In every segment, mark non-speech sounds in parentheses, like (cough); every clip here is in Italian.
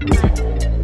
Música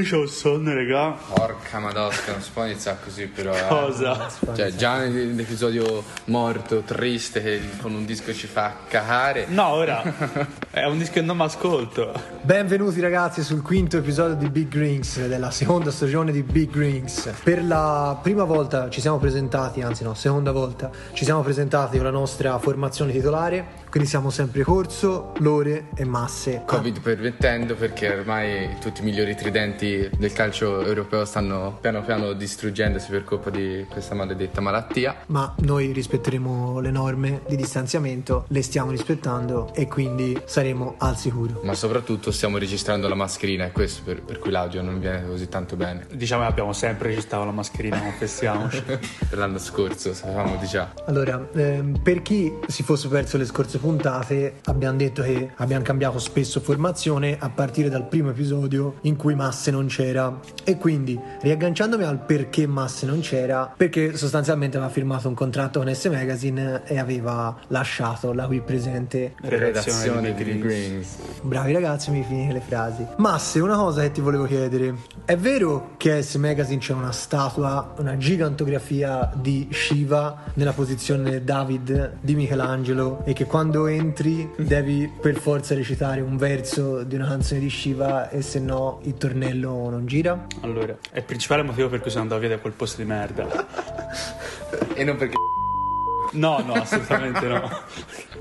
Io c'ho sonno, raga. Porca madosca, non si può iniziare così però. eh. Cosa? Cioè, già nell'episodio morto, triste, che con un disco ci fa cagare. No, ora (laughs) è un disco che non mi ascolto. Benvenuti ragazzi sul quinto episodio di Big Rings, della seconda stagione di Big Rings. Per la prima volta ci siamo presentati, anzi no, seconda volta, ci siamo presentati con la nostra formazione titolare, quindi siamo sempre Corso, Lore e Masse. Covid permettendo, perché ormai tutti i migliori tridenti del calcio europeo stanno piano piano distruggendosi per colpa di questa maledetta malattia. Ma noi rispetteremo le norme di distanziamento, le stiamo rispettando e quindi saremo al sicuro. Ma soprattutto stiamo registrando la mascherina, è questo per, per cui l'audio non viene così tanto bene. Diciamo che abbiamo sempre registrato la mascherina, confessiamoci. Per (laughs) l'anno scorso sapevamo di già. Allora, ehm, per chi si fosse perso le scorse puntate, abbiamo detto che abbiamo cambiato spesso formazione a partire dal primo episodio in cui Masse non c'era. E quindi, riagganciandomi al perché Masse non c'era, perché sostanzialmente aveva firmato un contratto con S Magazine e aveva lasciato la qui presente. Redazione di Rings. Bravi ragazzi, mi finite le frasi. Masse, una cosa che ti volevo chiedere: è vero che a S Magazine c'è una statua, una gigantografia di Shiva nella posizione David di Michelangelo e che quando entri devi per forza recitare un verso di una canzone di Shiva e se no il tornello non gira? Allora, è il principale motivo per cui sono andato via da quel posto di merda. E non perché No, no, assolutamente no.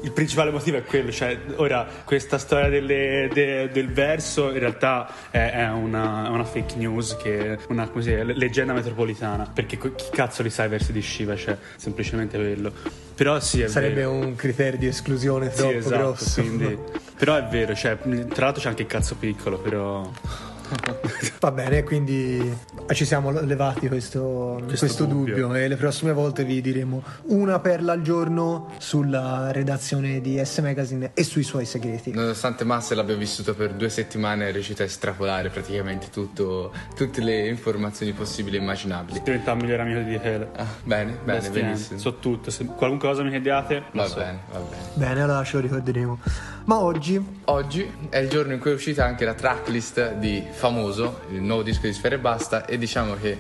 Il principale motivo è quello, cioè, ora, questa storia delle- de- del verso in realtà è, è una, è una fake news, che è una le- leggenda metropolitana, perché chi cazzo li sa i versi di Shiva, cioè, semplicemente quello. Però sì, è Sarebbe vero. un criterio di esclusione Sì, troppo esatto, grosso. quindi... (laughs) Però è vero, cioè, tra l'altro c'è anche il cazzo piccolo, però... Va bene, quindi ci siamo levati questo, questo, dubbio. dubbio. e le prossime volte vi diremo una perla al giorno sulla redazione di S Magazine e sui suoi segreti. Nonostante Massa l'abbia vissuto per due settimane, è riuscito a estrapolare praticamente tutto, tutte le informazioni possibili e immaginabili. Diventa il migliore amico di Michele. Ah, bene, bene, Best benissimo. So tutto, se qualunque cosa mi chiediate, Va so. bene, va bene. Bene, allora ce lo ricorderemo. Ma oggi Oggi è il giorno in cui è uscita anche la tracklist di Famoso, il nuovo disco di Sfere e Basta, e diciamo che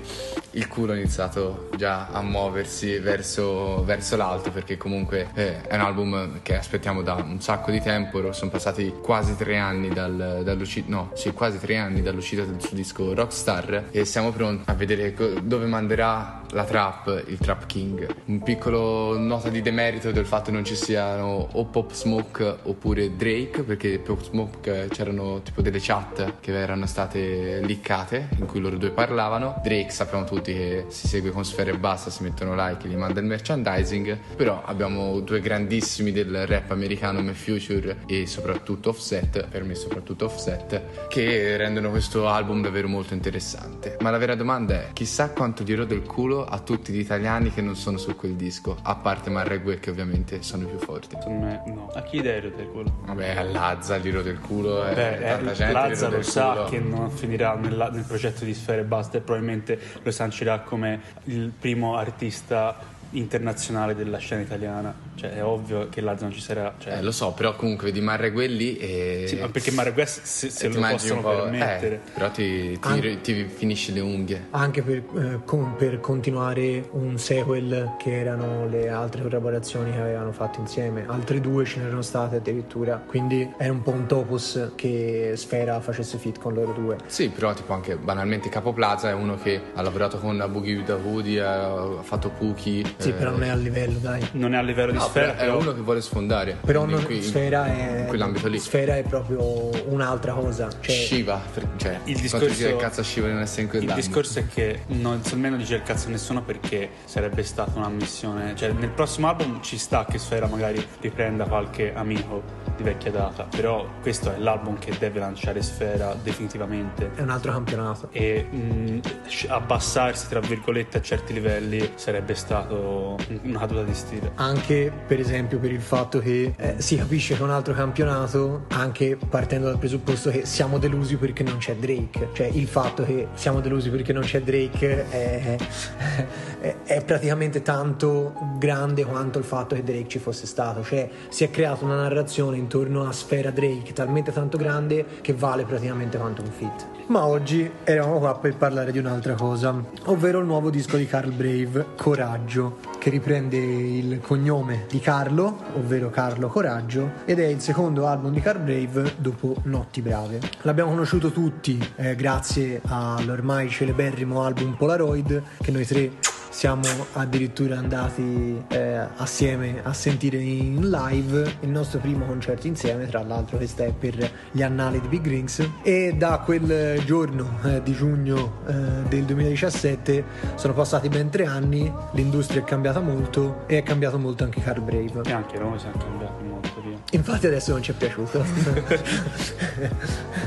il culo ha iniziato già a muoversi verso, verso l'alto, perché comunque eh, è un album che aspettiamo da un sacco di tempo, sono passati quasi tre anni dal- dall'uscita, no, sì, quasi tre anni dall'uscita del suo disco Rockstar, e siamo pronti a vedere dove manderà la trap, il Trap King. Un piccolo nota di demerito del fatto che non ci siano o Pop Smoke oppure Drake, perché Pop Smoke eh, c'erano tipo delle chat che erano state liccate in cui loro due parlavano. Drake sappiamo tutti che si segue con sfere e basta, si mettono like, gli manda il merchandising. Però abbiamo due grandissimi del rap americano, Me Future e soprattutto Offset, per me soprattutto Offset, che rendono questo album davvero molto interessante. Ma la vera domanda è, chissà quanto dirò del culo a tutti gli italiani che non sono su quel disco, a parte Marregue che ovviamente sono i più forti. Secondo me no. A chi dai del culo? Vabbè, a Lazza gli del culo, eh, Beh, eh, gente Lazza lo sa culo. che non finirà nella- nel progetto di Sfere e Basta e probabilmente lo sancirà come il primo artista internazionale della scena italiana. Cioè, è ovvio che Lazza non ci sarà. Cioè, Eh, lo so, però comunque di Marregue lì e... sì, ma perché West se, se e ti lo possono po', permettere. eh, però ti, ti, An- ti finisci le unghie. anche per, eh, con- per continuare un sequel che erano le altre collaborazioni che avevano fatto insieme. Altre due ce n'erano state addirittura, quindi era un po' un topos che Sfera facesse fit con loro due. Sì, però tipo anche banalmente Capo Plaza è uno che ha lavorato con Boogie with the Hoodie, ha fatto Pookie. Sì, eh, però non è a livello, dai. Non è a livello di No, Sfera, però è però- uno che vuole sfondare. Però non- qui- Sfera è in quell'ambito lì. Sfera è proprio un'altra cosa. Cioè, Shiva, cioè, Il discorso, dire cazzo a Shiva non essere in il quell'ambito. discorso è che non almeno dice il cazzo a nessuno perché sarebbe stata una missione. Cioè, nel prossimo album ci sta che Sfera magari riprenda qualche amico di vecchia data. Però questo è l'album che deve lanciare Sfera definitivamente. è un altro campionato. E mh, sc- abbassarsi tra virgolette a certi livelli sarebbe stato un- una caduta di stile. Anche per esempio per il fatto che eh, si capisce che è un altro campionato, anche partendo dal presupposto che siamo delusi perché non c'è Drake. Cioè il fatto che siamo delusi perché non c'è Drake è, è- è praticamente tanto grande quanto il fatto che Drake ci fosse stato. Cioè si è creata una narrazione intorno a Sfera Drake talmente tanto grande che vale praticamente quanto un fit. Ma oggi eravamo qua per parlare di un'altra cosa, ovvero il nuovo disco di Carl Brave, Coraggio, che riprende il cognome di Carlo, ovvero Carlo Coraggio, ed è il secondo album di Carl Brave dopo Notti Brave. L'abbiamo conosciuto tutti eh, grazie all'ormai celeberrimo album Polaroid, che noi tre siamo addirittura andati eh, assieme a sentire in live il nostro primo concerto insieme, tra l'altro questo è per gli annali di Big Rings e da quel giorno eh, di giugno eh, del 2017 sono passati ben tre anni, l'industria è cambiata molto e è cambiato molto anche Carl Brave. E anche noi siamo cambiati molto via. Infatti adesso non ci è piaciuto. (laughs)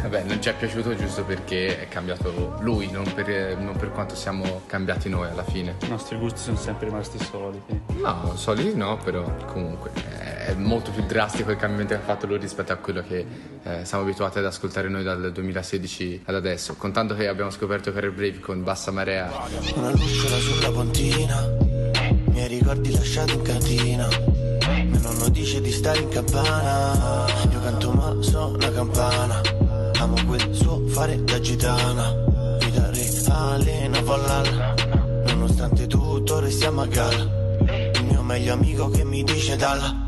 Vabbè, non ci è piaciuto giusto perché è cambiato lui, non per, non per quanto siamo cambiati noi alla fine. I nostri gusti sono sempre rimasti soliti. No, solidi no, però comunque è molto più drastico il cambiamento che ha fatto lui rispetto a quello che eh, siamo abituati ad ascoltare noi dal 2016 ad adesso. Contando che abbiamo scoperto Carrie Brave con Bassa Marea. Una lucciola sulla pontina Miei ricordi lasciati in cantina. Mio nonno dice di stare in campana Io canto ma sono una campana. Amo quel suo fare da gitana. Vita reale, una follala Nonostante tutto restiamo a gala. Il mio meglio amico che mi dice dalla.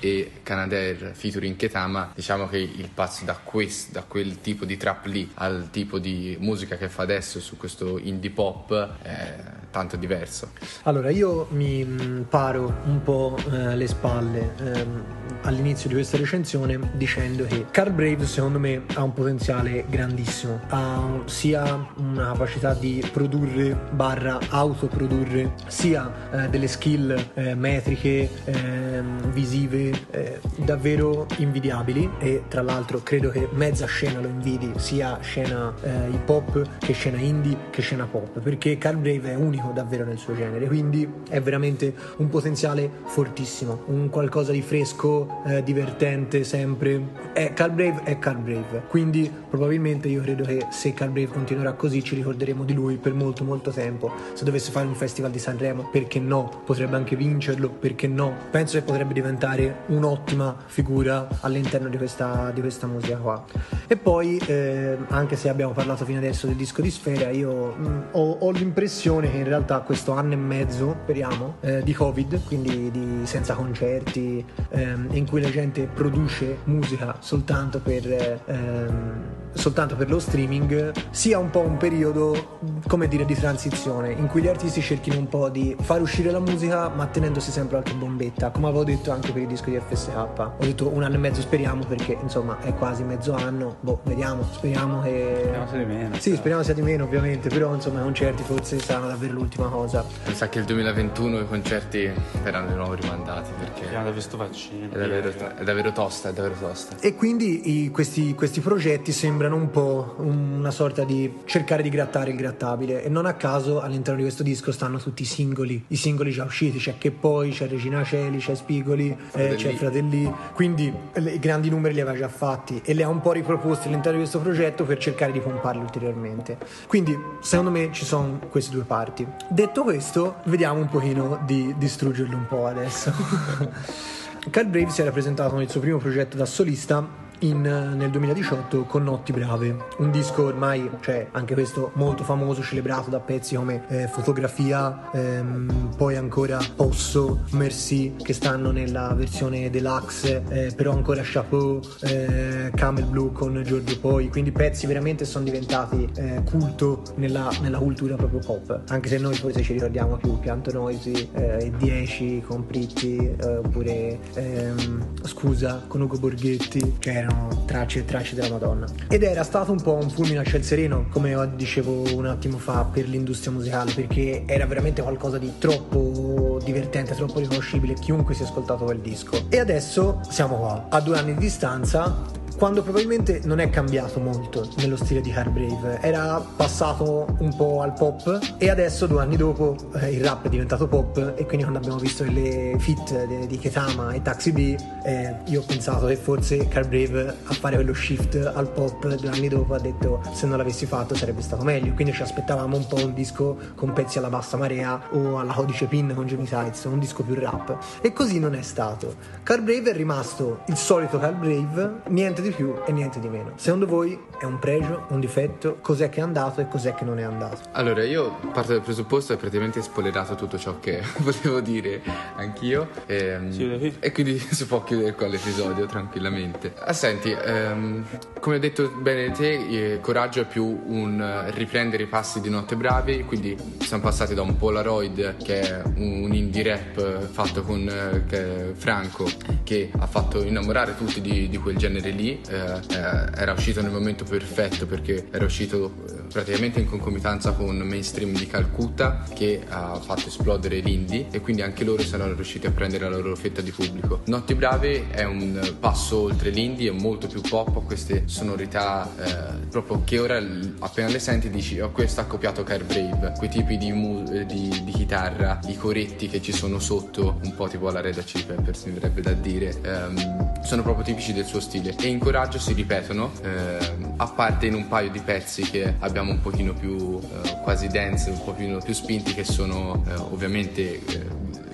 E Canadair featuring Ketama, diciamo che il passo da, quest, da quel tipo di trap lì al tipo di musica che fa adesso su questo indie pop è tanto diverso. Allora, io mi mh, paro un po' eh, le spalle ehm, all'inizio di questa recensione dicendo che Carl Brave secondo me ha un potenziale grandissimo, ha sia una capacità di produrre barra autoprodurre, sia eh, delle skill eh, metriche, ehm, visive eh, davvero invidiabili. E tra l'altro credo che mezza scena lo invidi, sia scena eh, hip hop che scena indie che scena pop, perché Carl Brave è unico davvero nel suo genere, quindi è veramente un potenziale fortissimo, un qualcosa di fresco, eh, divertente sempre. È Carl Brave è Carl Brave, quindi probabilmente io credo che se Carl Brave continuerà così ci ricorderemo di lui per molto molto tempo. Se dovesse fare un festival di Sanremo, perché no? Potrebbe anche vincerlo, perché no? Penso che potrebbe diventare un'ottima figura all'interno di questa, di questa musica qua. E poi, eh, anche se abbiamo parlato fino adesso del disco di Sfera, io mh, ho, ho l'impressione che in realtà questo anno e mezzo, speriamo, eh, di Covid, quindi di, senza concerti, ehm, in cui la gente produce musica soltanto per, eh, ehm, soltanto per lo streaming, sia un po' un periodo, come dire, di transizione, in cui gli artisti cerchino un po' di far uscire la musica, ma tenendosi sempre qualche bombetta, come avevo detto anche per il disco di FSK. Ho detto un anno e mezzo speriamo perché insomma è quasi mezzo anno, boh, vediamo, speriamo che... Speriamo sia di meno, Sì, però. speriamo sia di meno ovviamente, però insomma i concerti forse saranno davvero l'ultima cosa. Mi sa che il 2021 i concerti verranno di nuovo rimandati perché Abbiamo da questo vaccino. è davvero, è davvero tosta, è davvero tosta. E quindi i- questi, questi progetti sembrano un po' una sorta di cercare di grattare il grattabile e non a caso all'interno di questo disco stanno tutti i singoli, i singoli già usciti, c'è Che poi, c'è Regina Celi, c'è Spigoli, eh, c'è Fratelli, quindi le- i grandi numeri li aveva già fatti e li ha un po' riproposti all'interno di questo progetto per cercare di pomparli ulteriormente. Quindi secondo me ci sono queste due parti. Detto questo, vediamo un pochino di distruggerlo un po' adesso. (laughs) Carl Brave si era presentato nel suo primo progetto da solista in, nel 2018 con Notti Brave, un disco ormai, cioè anche questo molto famoso, celebrato da pezzi come eh, Fotografia, ehm, poi ancora Posso, Merci, che stanno nella versione deluxe, eh, però ancora Chapeau, eh, Camel Blue con Giorgio Poi, quindi pezzi veramente sono diventati eh, culto nella, nella, cultura proprio pop, anche se noi forse ci ricordiamo più Pianto Noisy eh, e 10 con Pritti, eh, oppure ehm, Scusa con Ugo Borghetti, che erano tracce e tracce della Madonna. Ed era stato un po' un fulmine a ciel sereno, come dicevo un attimo fa, per l'industria musicale, perché era veramente qualcosa di troppo divertente, troppo riconoscibile, chiunque si è ascoltato quel disco. E adesso siamo qua, a due anni di distanza, quando probabilmente non è cambiato molto nello stile di Hardbrave, era passato un po' al pop e adesso due anni dopo eh, il rap è diventato pop e quindi quando abbiamo visto le fit di, Ketama e Taxi B. Eh, io ho pensato che forse Hardbrave a fare quello shift al pop due anni dopo ha detto se non l'avessi fatto sarebbe stato meglio, quindi ci aspettavamo un po' un disco con pezzi alla bassa marea o alla codice pin con Jimmy Sides, un disco più rap. E così non è stato. Carbrave è rimasto il solito Carbrave, niente di di più e niente di meno. Secondo voi è un pregio, un difetto? Cos'è che è andato e cos'è che non è andato? Allora, io parto dal presupposto che praticamente spoilerato tutto ciò che (laughs) volevo dire anch'io ehm, e, e, quindi (laughs) si può chiudere qua l'episodio tranquillamente. Ah, senti, ehm, come hai detto bene te, eh, Coraggio è più un riprendere i passi di Notte Bravi, quindi siamo passati da un Polaroid che è un indie rap fatto con eh, Franco che ha fatto innamorare tutti di, di quel genere lì eh, eh, era uscito nel momento perfetto perché era uscito eh, praticamente in concomitanza con Mainstream di Calcutta che ha fatto esplodere l'indie e quindi anche loro saranno riusciti a prendere la loro fetta di pubblico. Notti Brave è un passo oltre l'indie, è molto più pop, ha queste sonorità eh, proprio che ora appena le senti dici oh questo ha copiato Car Brave, quei tipi di, mu- di, di, chitarra, i coretti che ci sono sotto, un po' tipo la Red Chili Peppers mi verrebbe da dire, ehm, sono proprio tipici del suo stile e in Coraggio si ripetono, ehm, a parte in un paio di pezzi che abbiamo un pochino più eh, quasi dance, un pochino più spinti che sono eh, ovviamente eh,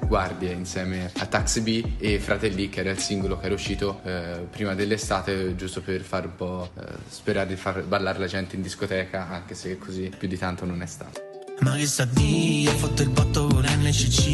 Guardie insieme a Taxi B e Fratelli che era il singolo che era uscito eh, prima dell'estate giusto per fare un po' eh, sperare di far ballare la gente in discoteca anche se così più di tanto non è stato. Ma che sa di, ho fatto il botto con NCC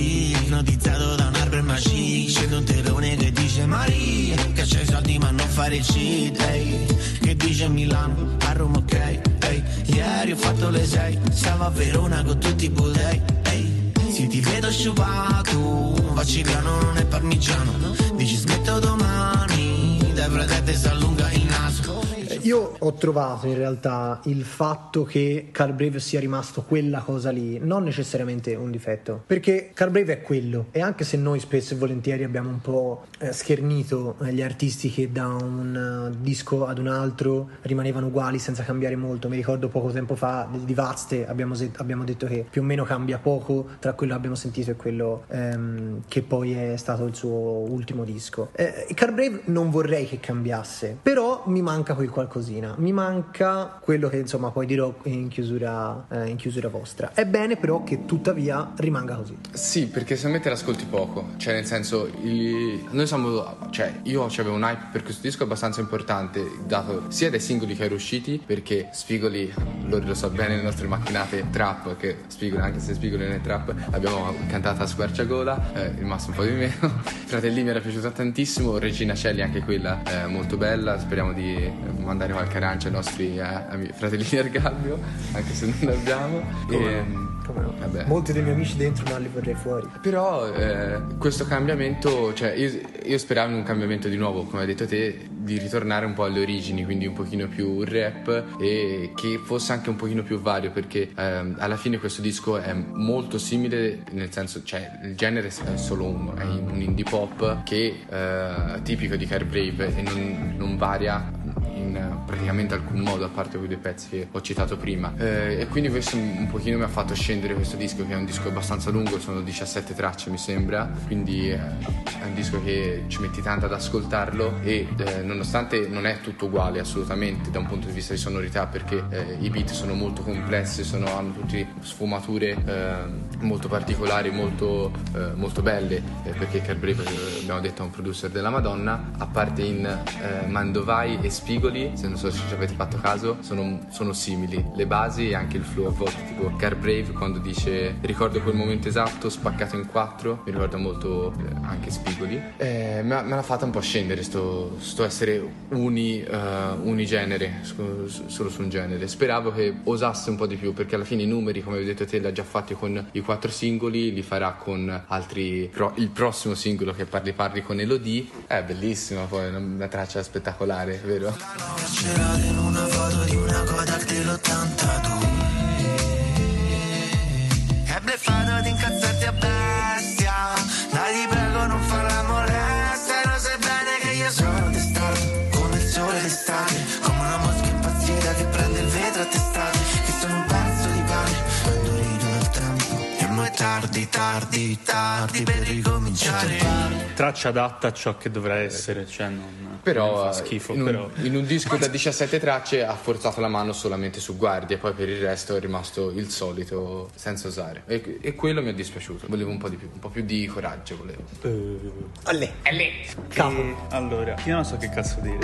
Ipnotizzato da un arbor magic C'è un terrone che dice Maria Che c'hai soldi ma non fare il cheat hey. Che dice Milano, a Roma ok hey. Ieri ho fatto le sei Stavo a Verona con tutti i budei hey. Se ti vedo sciupato Vacillano non è parmigiano Dici smetto domani Dai frate si allunga il naso io ho trovato in realtà il fatto che Carl Brave sia rimasto quella cosa lì non necessariamente un difetto, perché Carl Brave è quello e anche se noi spesso e volentieri abbiamo un po' eh, schernito eh, gli artisti che da un uh, disco ad un altro rimanevano uguali senza cambiare molto, mi ricordo poco tempo fa di Vazte abbiamo, abbiamo detto che più o meno cambia poco tra quello che abbiamo sentito e quello ehm, che poi è stato il suo ultimo disco. Eh, Carl Brave non vorrei che cambiasse, però mi manca quel qualcosa qualcosina. Mi manca quello che insomma poi dirò in chiusura, eh, in chiusura vostra. È bene però che tuttavia rimanga così. Sì, perché se te l'ascolti poco, cioè nel senso, il... noi siamo, cioè io avevo un hype per questo disco abbastanza importante, dato sia dai singoli che erano usciti, perché Spigoli, loro lo so bene, le nostre macchinate trap, che Spigoli, anche se Spigoli non è trap, abbiamo cantato a squarciagola, eh, il massimo un po' di meno. (laughs) Fratelli mi era piaciuta tantissimo, Regina Celli anche quella è molto bella, speriamo di mandare mandare qualche arancia ai nostri eh, fratellini al gabbio, (laughs) anche se non abbiamo. Come e, no? Come no? Vabbè. Molti dei miei amici dentro ma li vorrei fuori. Però eh, questo cambiamento, cioè io, io, speravo in un cambiamento di nuovo, come hai detto te, di ritornare un po' alle origini, quindi un pochino più rap e che fosse anche un pochino più vario, perché eh, alla fine questo disco è molto simile, nel senso, cioè il genere è solo uno, è un indie pop che è eh, tipico di Car Brave e non, non varia praticamente alcun modo a parte quei due pezzi che ho citato prima. Eh, e quindi questo un pochino mi ha fatto scendere questo disco che è un disco abbastanza lungo sono 17 tracce mi sembra. Quindi eh, è un disco che ci metti tanto ad ascoltarlo e eh, nonostante non è tutto uguale assolutamente da un punto di vista di sonorità perché eh, i beat sono molto complessi sono, hanno tutte sfumature eh, molto particolari molto, eh, molto belle. Perché Carbrave abbiamo detto è un producer della Madonna. A parte in Mandovai e Spigoli se non so se ci avete fatto caso sono, sono simili. Le basi e anche il flow a volte tipo Carbrave quando dice ricordo quel momento esatto spaccato in quattro mi ricorda molto eh, anche Spigoli. Eh, me, me l'ha fatta un po' scendere sto, sto essere uni, uh, unigenere solo su un genere. Speravo che osasse un po' di più perché alla fine i numeri come avete detto te li ha già fatti con i quattro singoli li farà con altri pro, il prossimo singolo che parli parli con Elodie. È bellissimo poi una traccia spettacolare vero? In una foto di una Kodak dell'82 È bleffato ad incazzarti a bestia. Dai ti prego non farla molestia Lo sai bene che io sono testato Come il sole d'estate. Come una mosca impazzita che prende il vetro a testate. Che sono un pezzo di pane Indurito nel tempo. E mo è tardi, tardi, tardi per ricominciare. Traccia adatta a ciò che dovrà essere Cioè non però, fa schifo, in, un, però. in un disco da 17 tracce ha forzato la mano solamente su guardie, poi per il resto è rimasto il solito senza usare. E, e quello mi è dispiaciuto. Volevo un po' di più, un po' più di coraggio. Volevo. Uh, Alle. Alle. E, allora, io non so che cazzo dire.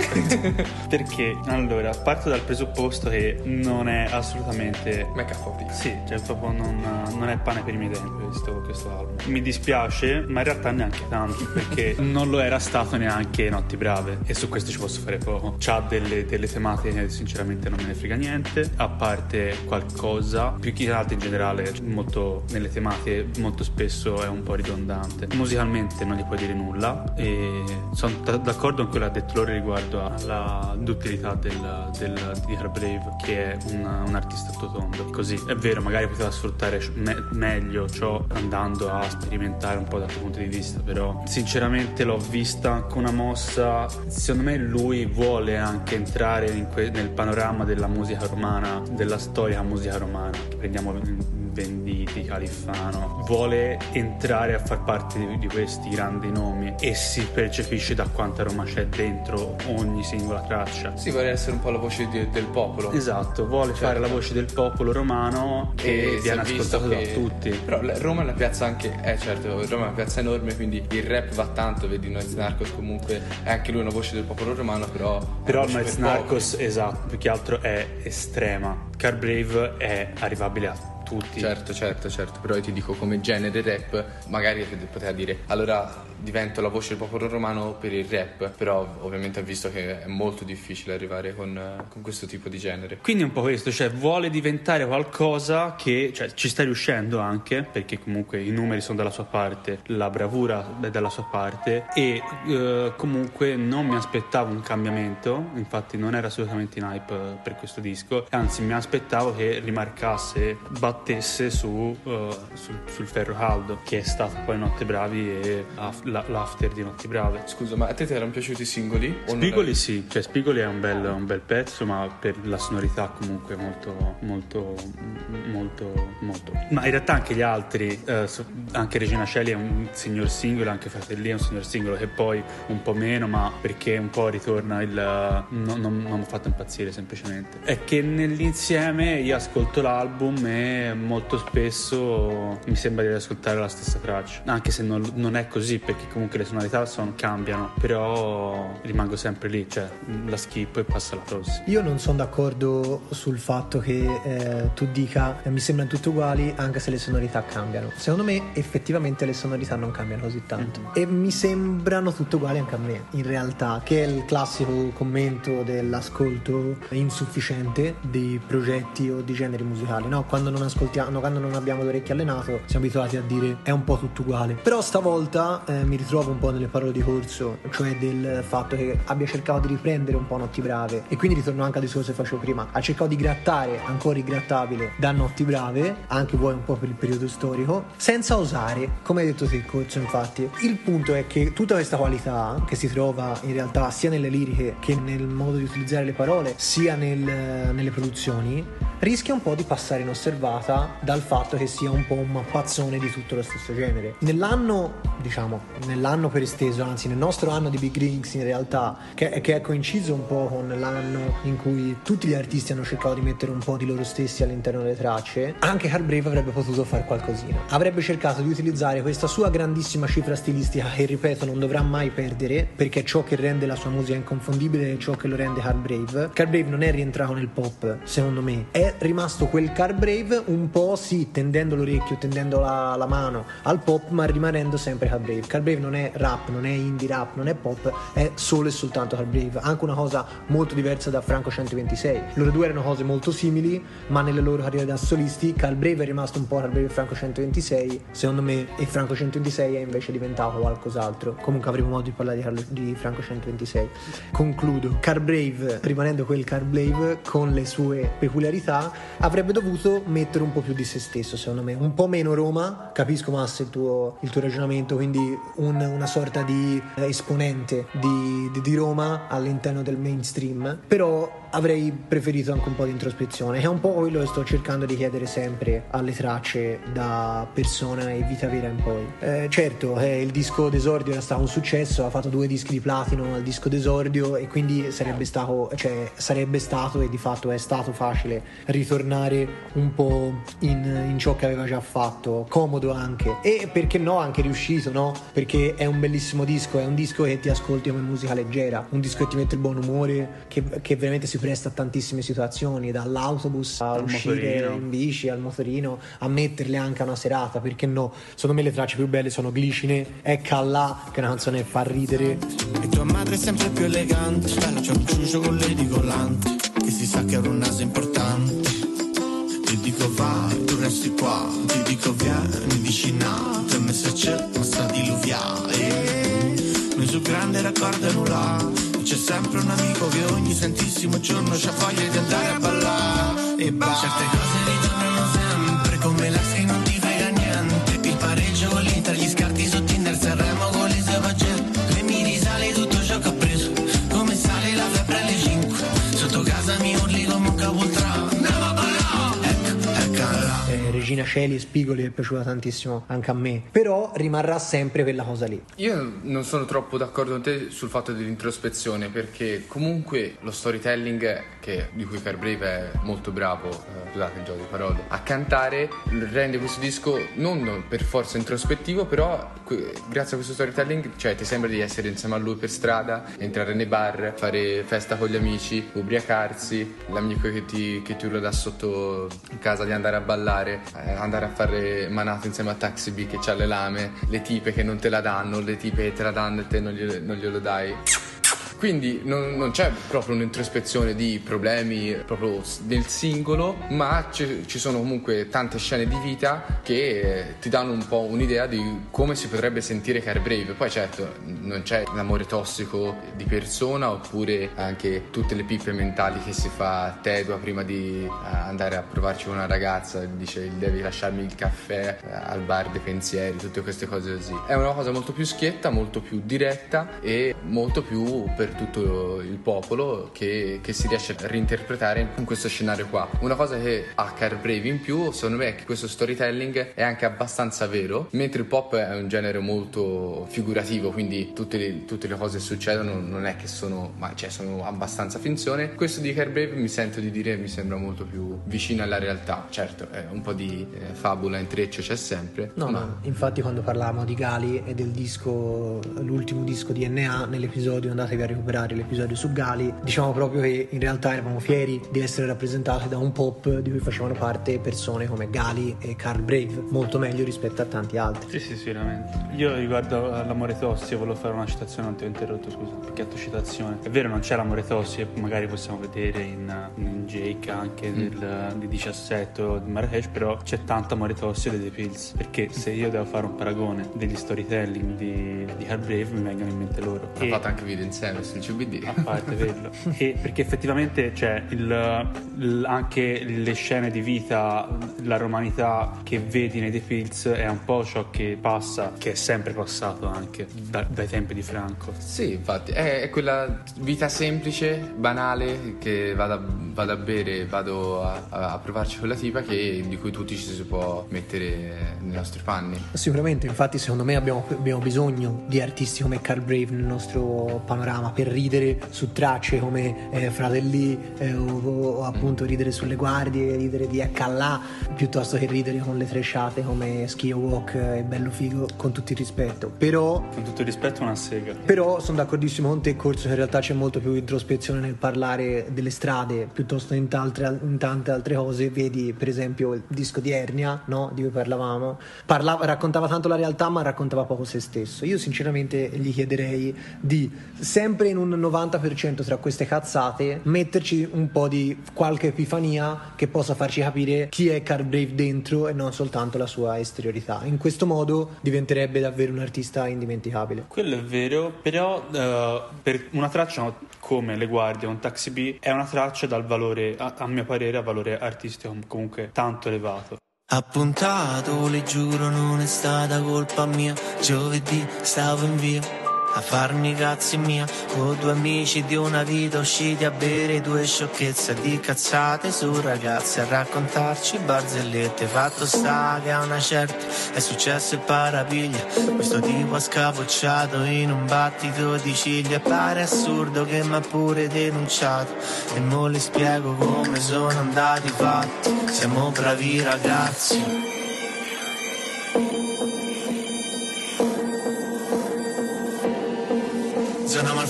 (laughs) perché, allora, parto dal presupposto che non è assolutamente. Ma è caffè. Sì, cioè proprio non, non, è pane per i miei denti questo, questo album. Mi dispiace, ma in realtà neanche tanto, perché (laughs) non lo era stato neanche Notti Brave e su questo ci posso fare poco. C'ha delle, delle tematiche che sinceramente non me ne frega niente, a parte qualcosa, più che altro in generale, molto nelle tematiche molto spesso è un po' ridondante. Musicalmente non gli puoi dire nulla e sono d- d'accordo con quello che ha detto loro riguardo alla duttilità del, del, di Harbrave che è un, un artista totondo. Così è vero, magari poteva sfruttare me- meglio ciò andando a sperimentare un po' dal punto di vista, però sinceramente l'ho vista con una mossa secondo me lui vuole anche entrare que- nel panorama della musica romana, della storia musica romana. Prendiamo Venditi, Califano, vuole entrare a far parte di, questi grandi nomi e si percepisce da quanta Roma c'è dentro ogni singola traccia. Sì, vuole essere un po' la voce di, del popolo. Esatto, vuole certo. fare la voce del popolo romano che e viene ascoltato che... da tutti. Però Roma è una piazza anche, eh certo, Roma è una piazza enorme, quindi il rap va tanto, vedi Noiz Narcos comunque è anche lui una voce del popolo romano, però... Però Noiz Narcos, esatto, più che altro è estrema. Carbrave è arrivabile a tutti. Certo, certo, certo, però io ti dico come genere rap, magari poteva dire allora divento la voce del popolo romano per il rap, però ovviamente ha visto che è molto difficile arrivare con, con, questo tipo di genere. Quindi è un po' questo, cioè vuole diventare qualcosa che cioè, ci sta riuscendo anche, perché comunque i numeri sono dalla sua parte, la bravura è dalla sua parte e eh, comunque non mi aspettavo un cambiamento, infatti non era assolutamente in hype per questo disco, anzi mi aspettavo che rimarcasse, battesse su, uh, sul, sul ferro caldo, che è stato poi Notte Bravi e la, l'after di Notti Brave. Scusa, ma a te ti erano piaciuti i singoli? Spigoli sì, cioè Spigoli è un bel, un bel, pezzo, ma per la sonorità comunque molto, molto, molto, molto. Ma in realtà anche gli altri, eh, anche Regina Celi è un signor singolo, anche Fratelli è un signor singolo, che poi un po' meno, ma perché un po' ritorna il... non, non, non mi ha fatto impazzire semplicemente. È che nell'insieme io ascolto l'album e molto spesso mi sembra di ascoltare la stessa traccia, anche se non, non è così perché comunque le sonorità sono, cambiano, però rimango sempre lì, cioè la skip e passa alla prossima. Io non sono d'accordo sul fatto che eh, tu dica eh, mi sembrano tutte uguali anche se le sonorità cambiano. Secondo me effettivamente le sonorità non cambiano così tanto mm-hmm. e mi sembrano tutte uguali anche a me, in realtà, che è il classico commento dell'ascolto insufficiente di progetti o di generi musicali, no? Quando non, as- ascoltiamo, quando non abbiamo l'orecchio allenato, siamo abituati a dire è un po' tutto uguale. Però stavolta eh, mi ritrovo un po' nelle parole di Corso, cioè del fatto che abbia cercato di riprendere un po' Notti Brave e quindi ritorno anche al discorso che facevo prima. Ha cercato di grattare ancora rigrattabile da Notti Brave, anche vuoi un po' per il periodo storico, senza osare, come hai detto te Corso infatti. Il punto è che tutta questa qualità che si trova in realtà sia nelle liriche che nel modo di utilizzare le parole, sia nel, nelle produzioni, rischia un po' di passare inosservata dal fatto che sia un po' un mappazzone di tutto lo stesso genere. Nell'anno, diciamo, nell'anno per esteso, anzi nel nostro anno di Big Rings in realtà, che, che è coinciso un po' con l'anno in cui tutti gli artisti hanno cercato di mettere un po' di loro stessi all'interno delle tracce, anche Carl Brave avrebbe potuto fare qualcosina. Avrebbe cercato di utilizzare questa sua grandissima cifra stilistica che, ripeto, non dovrà mai perdere, perché è ciò che rende la sua musica inconfondibile e ciò che lo rende Carl Brave. Carl Brave non è rientrato nel pop, secondo me, è rimasto quel Carl Brave un po' sì, tendendo l'orecchio, tendendo la, la mano al pop, ma rimanendo sempre Carl Brave. Carl Brave non è rap, non è indie rap, non è pop, è solo e soltanto Carl Brave. Anche una cosa molto diversa da Franco 126. Loro due erano cose molto simili, ma nelle loro carriere da solisti, Carl Brave è rimasto un po' Carl Brave e Franco 126, secondo me, e Franco 126 è invece diventato qualcos'altro. Comunque avremo modo di parlare di, Carlo, di Franco 126. Concludo. Carl Brave, rimanendo quel Carl Brave, con le sue peculiarità, avrebbe dovuto mettere un po' più di se stesso, secondo me. Un po' meno Roma, capisco Massa il tuo, il tuo ragionamento, quindi un, una sorta di esponente di, di, di Roma all'interno del mainstream, però avrei preferito anche un po' di introspezione, è un po' quello che sto cercando di chiedere sempre alle tracce da persona e vita vera in poi. Eh, certo, eh, il disco d'esordio era stato un successo, ha fatto due dischi di platino al disco d'esordio e quindi sarebbe stato, cioè, sarebbe stato e di fatto è stato facile ritornare un po' in, in ciò che aveva già fatto, comodo anche e perché no anche riuscito, no? Perché è un bellissimo disco, è un disco che ti ascolti come musica leggera, un disco che ti mette il buon umore, che, che veramente si presta a tantissime situazioni, dall'autobus a Al uscire motorino. in bici, al motorino, a metterle anche a una serata, perché no? Secondo me le tracce più belle sono Glicine e Callà, che è una canzone che fa ridere. E tua madre è sempre più elegante Bella c'è un ciuccio con le di collante Che si sa che era un naso importante Ti dico vai, tu resti qua Ti dico vieni vicino Per me se c'è ma sta diluviare Noi su grande raccordo nulla C'è sempre un amico che ogni santissimo giorno c'ha voglia di andare a ballare. E ba Certe cose ritornano sempre Come la che Regina Celi e Spigoli è piaciuta tantissimo anche a me, però rimarrà sempre quella cosa lì. Io non sono troppo d'accordo con te sul fatto dell'introspezione perché comunque lo storytelling che, di cui Carl Brave è molto bravo, eh, scusate il gioco di parole, a cantare rende questo disco non per forza introspettivo però que- grazie a questo storytelling cioè ti sembra di essere insieme a lui per strada, entrare nei bar, fare festa con gli amici, ubriacarsi, l'amico che ti, che ti urla da sotto casa di andare a ballare, eh, andare a fare manate insieme a Taxi B che c'ha le lame, le tipe che non te la danno, le tipe che te la danno e te non glielo, non glielo dai. Quindi non, non c'è proprio un'introspezione di problemi proprio nel singolo, ma ci, ci sono comunque tante scene di vita che eh, ti danno un po' un'idea di come si potrebbe sentire Care Brave. Poi certo non c'è l'amore tossico di persona oppure anche tutte le pippe mentali che si fa Tedua prima di eh, andare a provarci con una ragazza, dice devi lasciarmi il caffè eh, al bar dei pensieri, tutte queste cose così. È una cosa molto più schietta, molto più diretta e molto più per tutto il popolo che, che si riesce a reinterpretare in questo scenario qua. Una cosa che ha Car Brave in più, secondo me, è che questo storytelling è anche abbastanza vero, mentre il pop è un genere molto figurativo, quindi tutte le, tutte le cose che succedono non è che sono, ma cioè sono abbastanza finzione. Questo di Car Brave mi sento di dire mi sembra molto più vicino alla realtà. Certo, è un po' di eh, fabula, intreccio c'è sempre. No, ma no, infatti quando parlavamo di Gali e del disco, l'ultimo disco di NA, nell'episodio andatevi a recuperare l'episodio su Gali, diciamo proprio che in realtà eravamo fieri di essere rappresentati da un pop di cui facevano parte persone come Gali e Carl Brave, molto meglio rispetto a tanti altri. Sì, sì, sicuramente. Io riguardo all'amore tossico volevo fare una citazione, non ti ho interrotto, scusa, perché citazione. È vero, non c'è l'amore tossico, magari possiamo vedere in, in Jake anche mm. del, di 17 o di Marrakesh, però c'è tanto amore tossico dei The Pills, perché se io devo fare un paragone degli storytelling di, di Hard Brave mi vengono in mente loro. Ha fatto anche video insieme sul CBD. A parte quello. perché effettivamente c'è il, il, anche le scene di vita, la romanità che vedi nei The Pills è un po' ciò che passa, che è sempre passato anche da, dai tempi di Franco. Sì, infatti, è, è quella vita semplice, banale, che vado a, vado a bere, vado a, a, provarci con la tipa che, di cui tutti ci si può mettere nei nostri panni. Sicuramente, infatti secondo me abbiamo, abbiamo bisogno di artisti come Carl Brave nel nostro panorama per ridere su tracce come eh, Fratelli eh, o, o, appunto ridere sulle guardie, ridere di Ecca piuttosto che ridere con le tresciate come Skio Walk e Bello Figo con tutto il rispetto. Però... Con tutto il rispetto una sega. Però sono d'accordissimo con te Corso che in realtà c'è molto più introspezione nel parlare delle strade piuttosto in, altre, in tante altre cose. Vedi per esempio il disco di Ernia, no? di cui parlavamo. Parlava, raccontava tanto la realtà ma raccontava poco se stesso. Io sinceramente gli chiederei di sempre in un 90% tra queste cazzate metterci un po' di qualche epifania che possa farci capire chi è Carl Brave dentro e non soltanto la sua esteriorità. In questo modo diventerebbe davvero un artista indimenticabile. Quello è vero, però uh, per una traccia come Le Guardie o un Taxi B è una traccia dal valore, a, a mio parere, a valore artistico comunque tanto elevato. Appuntato, le giuro non è stata colpa mia, giovedì stavo in via a farmi cazzi mia. Con due amici di una vita usciti a bere due sciocchezze di cazzate su ragazzi a raccontarci barzellette. Fatto sta che a una certa è successo il parapiglia. Questo tipo ha scapocciato in un battito di ciglia. Pare assurdo che mi ha pure denunciato. E mo le spiego come sono andati fatti. Siamo bravi ragazzi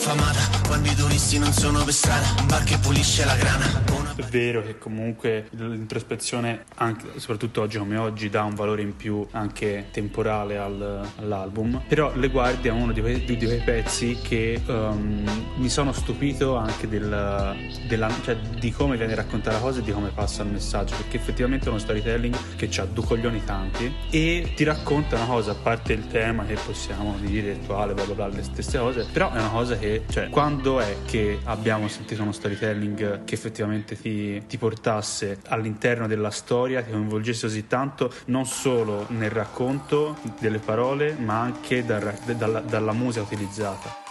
zona malfamata Quando i turisti non sono per strada Un bar che pulisce la grana è vero che comunque l'introspezione, anche, soprattutto oggi come oggi, dà un valore in più anche temporale al, all'album. Però Le Guardie è uno di quei, di quei pezzi che um, mi sono stupito anche del, della, cioè, di come viene raccontata la cosa e di come passa il messaggio. Perché effettivamente è uno storytelling che ha due coglioni tanti e ti racconta una cosa, a parte il tema che possiamo dire attuale, bla bla bla, le stesse cose. Però è una cosa che, cioè, quando è che abbiamo sentito uno storytelling che effettivamente ti ti, ti portasse all'interno della storia, ti coinvolgesse così tanto, non solo nel racconto delle parole, ma anche dal, dalla, dalla musica utilizzata.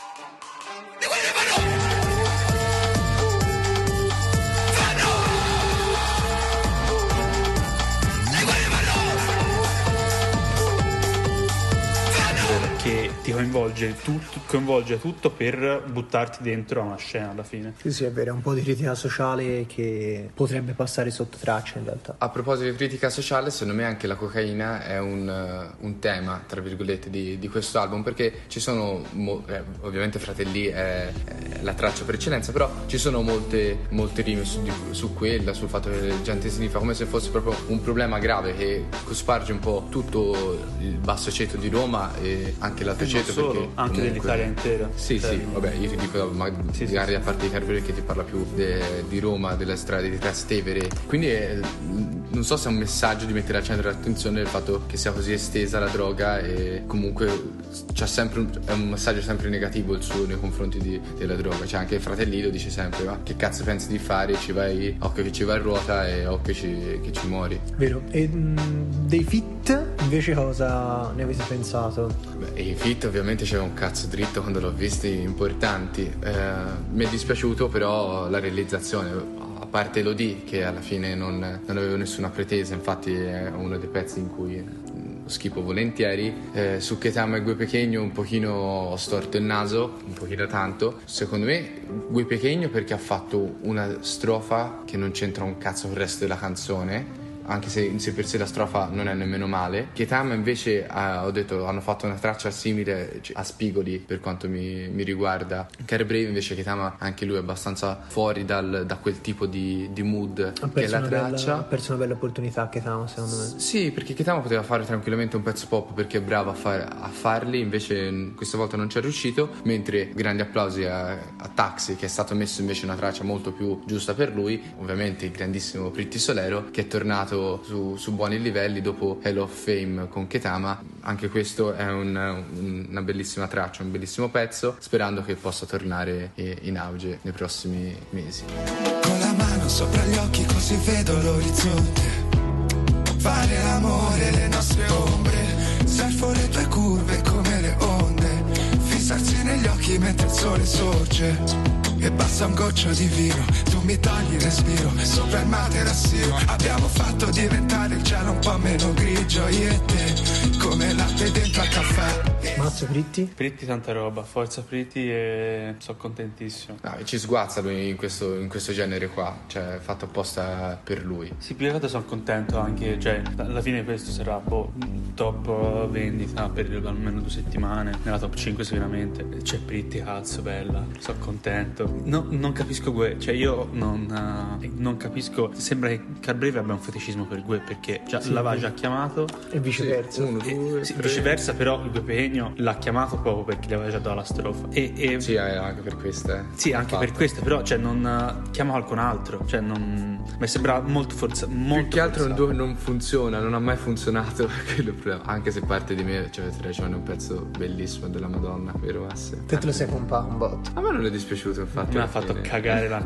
Coinvolge tutto, coinvolge tutto per buttarti dentro a una scena alla fine. Sì, sì, è vero, è un po' di critica sociale che potrebbe passare sotto traccia in realtà. A proposito di critica sociale, secondo me anche la cocaina è un, un tema, tra virgolette, di, di, questo album, perché ci sono, mo- eh, ovviamente Fratelli è, è, la traccia per eccellenza, però ci sono molte, molte rime su, di, su quella, sul fatto che la gente si fa come se fosse proprio un problema grave che cosparge un po' tutto il basso ceto di Roma e anche l'altro ceto non solo, perché anche comunque... dell'Italia intera. Sì, cioè, sì, vabbè, io ti dico, ma sì, magari sì. a parte di Carvere che ti parla più de, di Roma, delle strade di Trastevere. Quindi è, non so se è un messaggio di mettere al centro dell'attenzione il fatto che sia così estesa la droga e comunque un, è un messaggio sempre negativo il suo nei confronti di, della droga. Cioè anche il fratellino dice sempre ma che cazzo pensi di fare? Ci vai, occhio che ci vai a ruota e occhio ci, che ci muori. Vero. E mh, dei fit invece cosa ne avete pensato? Beh, i fit ovviamente c'era un cazzo dritto quando l'ho visti importanti. Eh, mi è dispiaciuto però la realizzazione, a parte Elodie che alla fine non, non avevo nessuna pretesa, infatti è uno dei pezzi in cui lo schipo volentieri. Eh, su Ketama e Gue Pechegno un pochino ho storto il naso, un pochino tanto. Secondo me Gue Pechegno perché ha fatto una strofa che non c'entra un cazzo con il resto della canzone anche se in sé per sé la strofa non è nemmeno male. Ketama invece, eh, ho detto, hanno fatto una traccia simile cioè, a Spigoli per quanto mi, mi riguarda. Care Brave invece Ketama anche lui è abbastanza fuori dal, da quel tipo di, di mood che è la traccia. bella, ha perso una bella opportunità Ketama secondo me. Sì, perché Ketama poteva fare tranquillamente un pezzo pop perché è bravo a, fare- a farli, invece questa volta non ci è riuscito, mentre grandi applausi a, a Taxi che è stato messo invece una traccia molto più giusta per lui, ovviamente il grandissimo Pretty Solero che è tornato su, su buoni livelli dopo Hell of Fame con Ketama, anche questo è un- un- una bellissima traccia, un bellissimo pezzo, sperando che possa tornare in auge nei prossimi mesi. Con la mano sopra gli occhi così vedo l'orizzonte. Fare l'amore, le nostre ombre. Surfo le tue curve come le onde. Fissarsi negli occhi mentre il sole sorge E basta un goccio di vino Tu mi togli il respiro Sopra il materassino Abbiamo fatto diventare il cielo un po' meno grigio Io e te Come latte dentro al caffè Mazzo Fritti? Pritti tanta roba, forza Pritti e sono contentissimo. No, ci sguazza lui in questo, in questo genere qua, cioè fatto apposta per lui. Sì, più che altro sono contento anche, cioè, alla fine questo sarà boh, top vendita per almeno due settimane, nella top 5 sicuramente. C'è Pritti, cazzo, bella, sono contento. No, non capisco Gue, cioè io non, eh, non capisco, sembra che Carbreve abbia un feticismo per Gue perché già, l'aveva già chiamato, E viceversa. Uno, e- due, sì, tre. viceversa però Gue Pegno l'ha chiamato proprio perché gli aveva già dato la strofa. E, e- Sì, eh, anche per questo. eh. sì, anche Fatto. per questo, però cioè, non eh, chiama qualcun altro, cioè non... mi sembra molto forzato. Molto Più che altro forzato. non, non funziona, non ha mai funzionato (laughs) quello problema. Anche se parte di me, cioè avete ragione, è un pezzo bellissimo della Madonna, vero Asse? Te te lo sei pompato un botto. A me non è dispiaciuto infatti. Mi ha fatto fine. cagare la,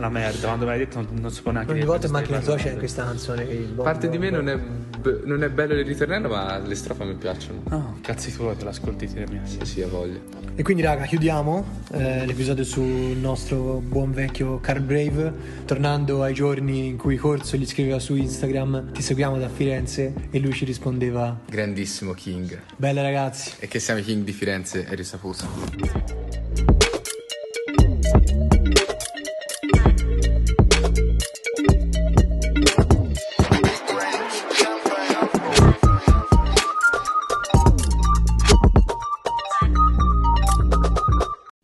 la merda, quando me l'hai detto non, non si può neanche Ogni volta in macchina tua c'è questa canzone bombo- Parte di me non è, be- non è bello il ritornello, ma le strofe mi piacciono. No, cazzi tuoi, te l'ascolti te mia. Sì, sì, ha voglia. E quindi raga chiudiamo eh, l'episodio sul nostro buon vecchio Car Brave Tornando ai giorni in cui Corso gli scriveva su Instagram Ti seguiamo da Firenze e lui ci rispondeva Grandissimo King. Bella ragazzi E che siamo i King di Firenze è risaputo.